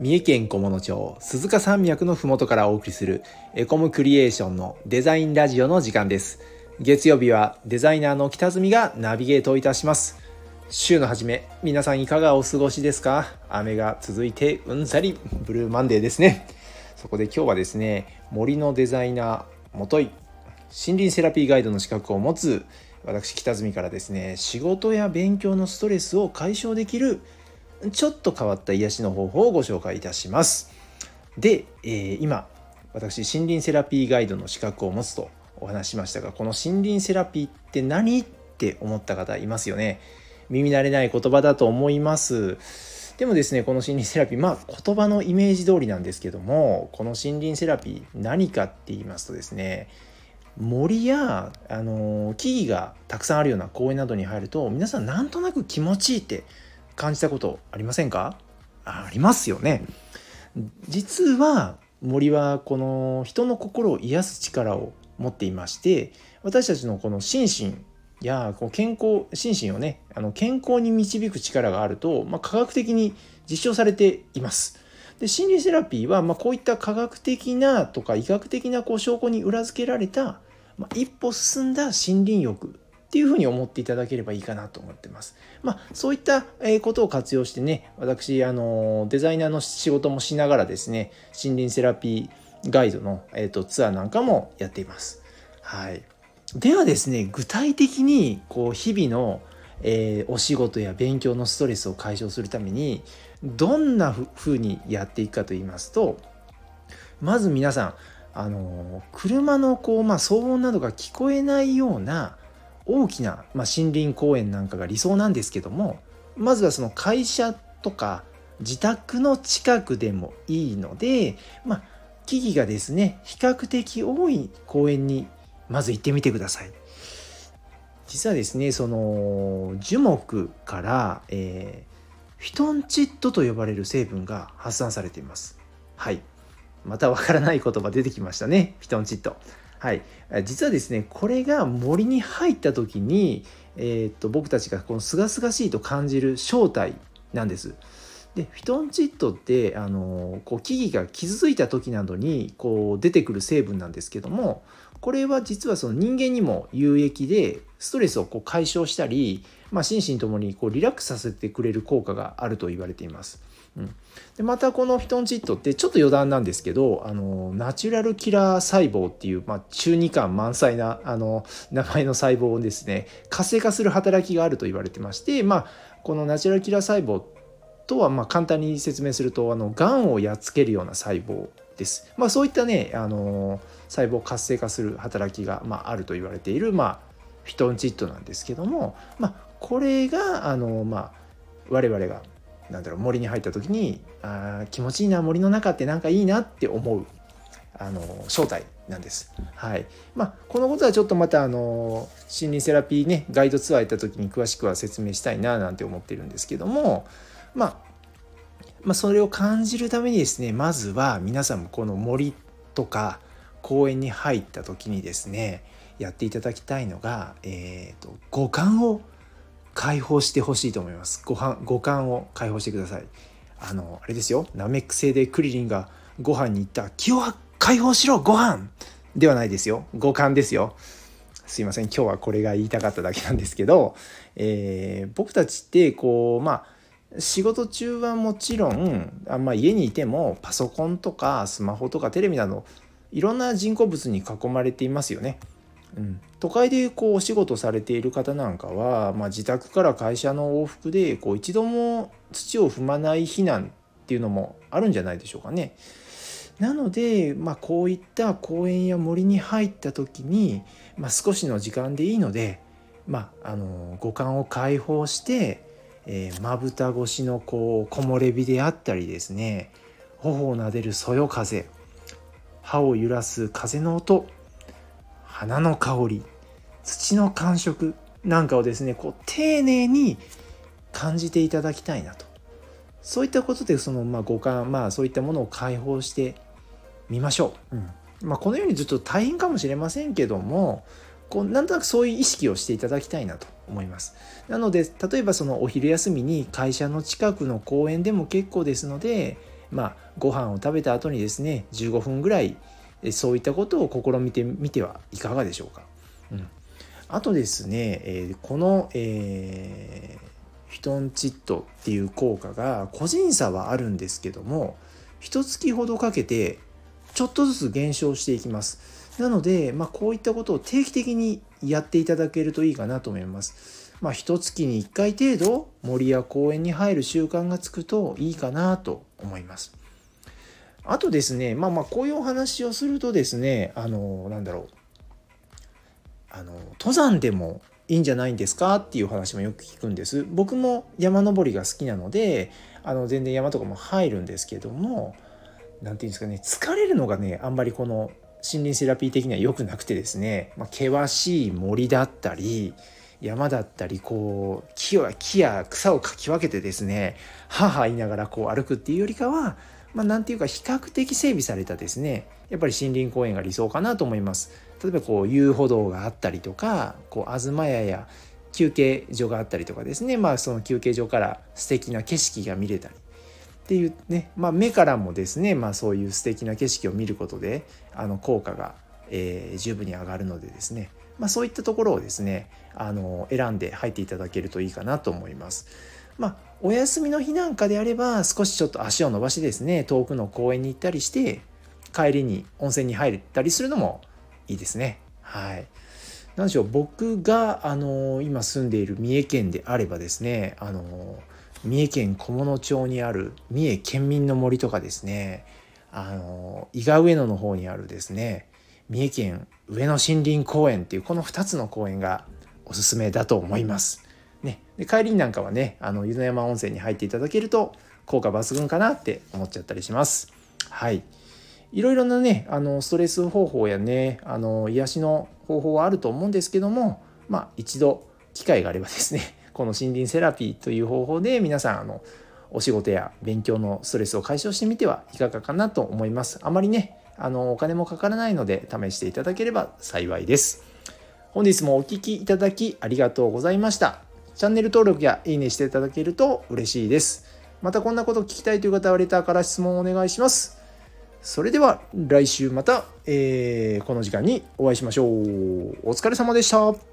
三重県菰野町鈴鹿山脈のふもとからお送りするエコムクリエーションのデザインラジオの時間です。月曜日はデザイナーの北住がナビゲートいたします。週の初め皆さんいかがお過ごしですか？雨が続いてうんざりブルーマンデーですね。そこで今日はですね森のデザイナーもとい森林セラピーガイドの資格を持つ私北住からですね仕事や勉強のストレスを解消できるちょっと変わった癒しの方法をご紹介いたします。で、えー、今私森林セラピーガイドの資格を持つとお話しましたがこの森林セラピーって何って思った方いますよね。耳慣れない言葉だと思います。でもですねこの森林セラピーまあ言葉のイメージ通りなんですけどもこの森林セラピー何かって言いますとですね森や、あの木々がたくさんあるような公園などに入ると皆さんなんとなく気持ちいいって感じたことありませんか？ありますよね。実は森はこの人の心を癒す力を持っていまして私たちのこの心身やこう健康心身をねあの健康に導く力があると、まあ、科学的に実証されています。で心理セラピーは、まあ、こういった科学的なとか医学的なこう証拠に裏付けられた、まあ、一歩進んだ森林浴っていうふうに思っていただければいいかなと思ってます。まあ、そういったことを活用してね、私、あの、デザイナーの仕事もしながらですね、森林セラピーガイドの、えーと、ツアーなんかもやっています。はい。ではですね、具体的に、こう、日々の、えー、お仕事や勉強のストレスを解消するために、どんなふうにやっていくかと言いますと、まず皆さん、あの車のこう、まあ、騒音などが聞こえないような大きな、まあ、森林公園なんかが理想なんですけどもまずはその会社とか自宅の近くでもいいので、まあ、木々がですね比較的多い公園にまず行ってみてください。実はですねその樹木から、えー、フィトンチッドと呼ばれる成分が発散されています。はい。またわからない言葉出てきましたね。フィトンチッド。はい、実はですねこれが森に入った時に、えー、っと僕たちがこの清々しいと感じる正体なんです。でフィトンチッドってあのこう木々が傷ついた時などにこう出てくる成分なんですけどもこれは実はその人間にも有益でストレスをこう解消したり、まあ、心身ともにこうリラックスさせてくれる効果があると言われています。うん、でまたこのフィトンチッドってちょっと余談なんですけどあのナチュラルキラー細胞っていう、まあ、中二感満載なあの名前の細胞をですね活性化する働きがあると言われてまして、まあ、このナチュラルキラー細胞とはまあ簡単に説明するとあのがんをやっつけるような細胞です。まあ、そういったねあの細胞活性化する働きが、まあ、あると言われている、まあ、フィトンチッドなんですけども、まあ、これがあの、まあ、我々がなんだろう森に入った時にあ気持ちいいな森の中ってなんかいいなって思うあの正体なんです。はいまあ、このことはちょっとまたあの心理セラピーねガイドツアー行った時に詳しくは説明したいななんて思ってるんですけども、まあ、まあそれを感じるためにですねまずは皆さんもこの森とか公園に入った時にですねやっていただきたいのが、えーと五感を解放してほしいと思います。ご飯五感を解放してください。あのあれですよ。ナメック星でクリリンがご飯に行った。気を解放しろご飯。ではないですよ。五感ですよ。すいません。今日はこれが言いたかっただけなんですけど、えー、僕たちってこうまあ仕事中はもちろんあん、ま、家にいてもパソコンとかスマホとかテレビなどいろんな人工物に囲まれていますよね。うん、都会でこうお仕事されている方なんかは、まあ、自宅から会社の往復でこう一度も土を踏まない避難っていうのもあるんじゃないでしょうかね。なので、まあ、こういった公園や森に入った時に、まあ、少しの時間でいいので、まあ、あの五感を解放してえまぶた越しのこう木漏れ日であったりですね頬を撫でるそよ風歯を揺らす風の音花の香り土の感触なんかをですねこう丁寧に感じていただきたいなと。そういったことでそのまあ五感まあそういったものを解放してみましょう、うん。まあ、このようにずっと大変かもしれませんけどもこうなんとなくそういう意識をしていただきたいなと思います。なので例えばそのお昼休みに会社の近くの公園でも結構ですのでまあご飯を食べた後にですね15分ぐらいそういったことを試みてみてはいかがでしょうか？うん、あとですね、えー、この、えー、フィトンチッドっていう効果が個人差はあるんですけども一月ほどかけてちょっとずつ減少していきます。なので、まあ、こういったことを定期的にやっていただけるといいかなと思います。まあ、一月に1回程度森や公園に入る習慣がつくといいかなと思います。あとですね、まあまあこういうお話をするとですね、あの、なんだろう、あの、登山でもいいんじゃないんですかっていう話もよく聞くんです。僕も山登りが好きなので、あの、全然山とかも入るんですけども、何て言うんですかね、疲れるのがね、あんまりこの森林セラピー的には良くなくてですね、まあ、険しい森だったり山だったりこう木や木や草をかき分けてですね母言いながらこう歩くっていうよりかはまあ、なんていうか比較的整備されたですね。やっぱり森林公園が理想かなと思います。例えばこう遊歩道があったりとかこう東屋や休憩所があったりとかですね。まあその休憩所から素敵な景色が見れたり。っていうね、まあ、目からもですね、まあ、そういう素敵な景色を見ることであの効果が、えー、十分に上がるのでですね、まあ、そういったところをですねあの選んで入っていただけるといいかなと思います。まあ、お休みの日なんかであれば少しちょっと足を伸ばしてですね遠くの公園に行ったりして帰りに温泉に入ったりするのもいいですね。はい。何でしょう僕があの今住んでいる三重県であればですねあの三重県菰野町にある三重県民の森とかですねあの伊賀上野の方にあるですね三重県上野森林公園っていうこの2つの公園がおすすめだと思います。ね、で帰りになんかはねあの湯の山温泉に入っていただけると効果抜群かなって思っちゃったりします。はいいろいろなねあのストレス方法やねあの癒しの方法はあると思うんですけどもまあ一度機会があればですね この森林セラピーという方法で皆さんあのお仕事や勉強のストレスを解消してみてはいかがかなと思います。あまりね、あのお金もかからないので試していただければ幸いです。本日もお聴きいただきありがとうございました。チャンネル登録やいいねしていただけると嬉しいです。またこんなこと聞きたいという方はレターから質問をお願いします。それでは来週また、えー、この時間にお会いしましょう。お疲れ様でした。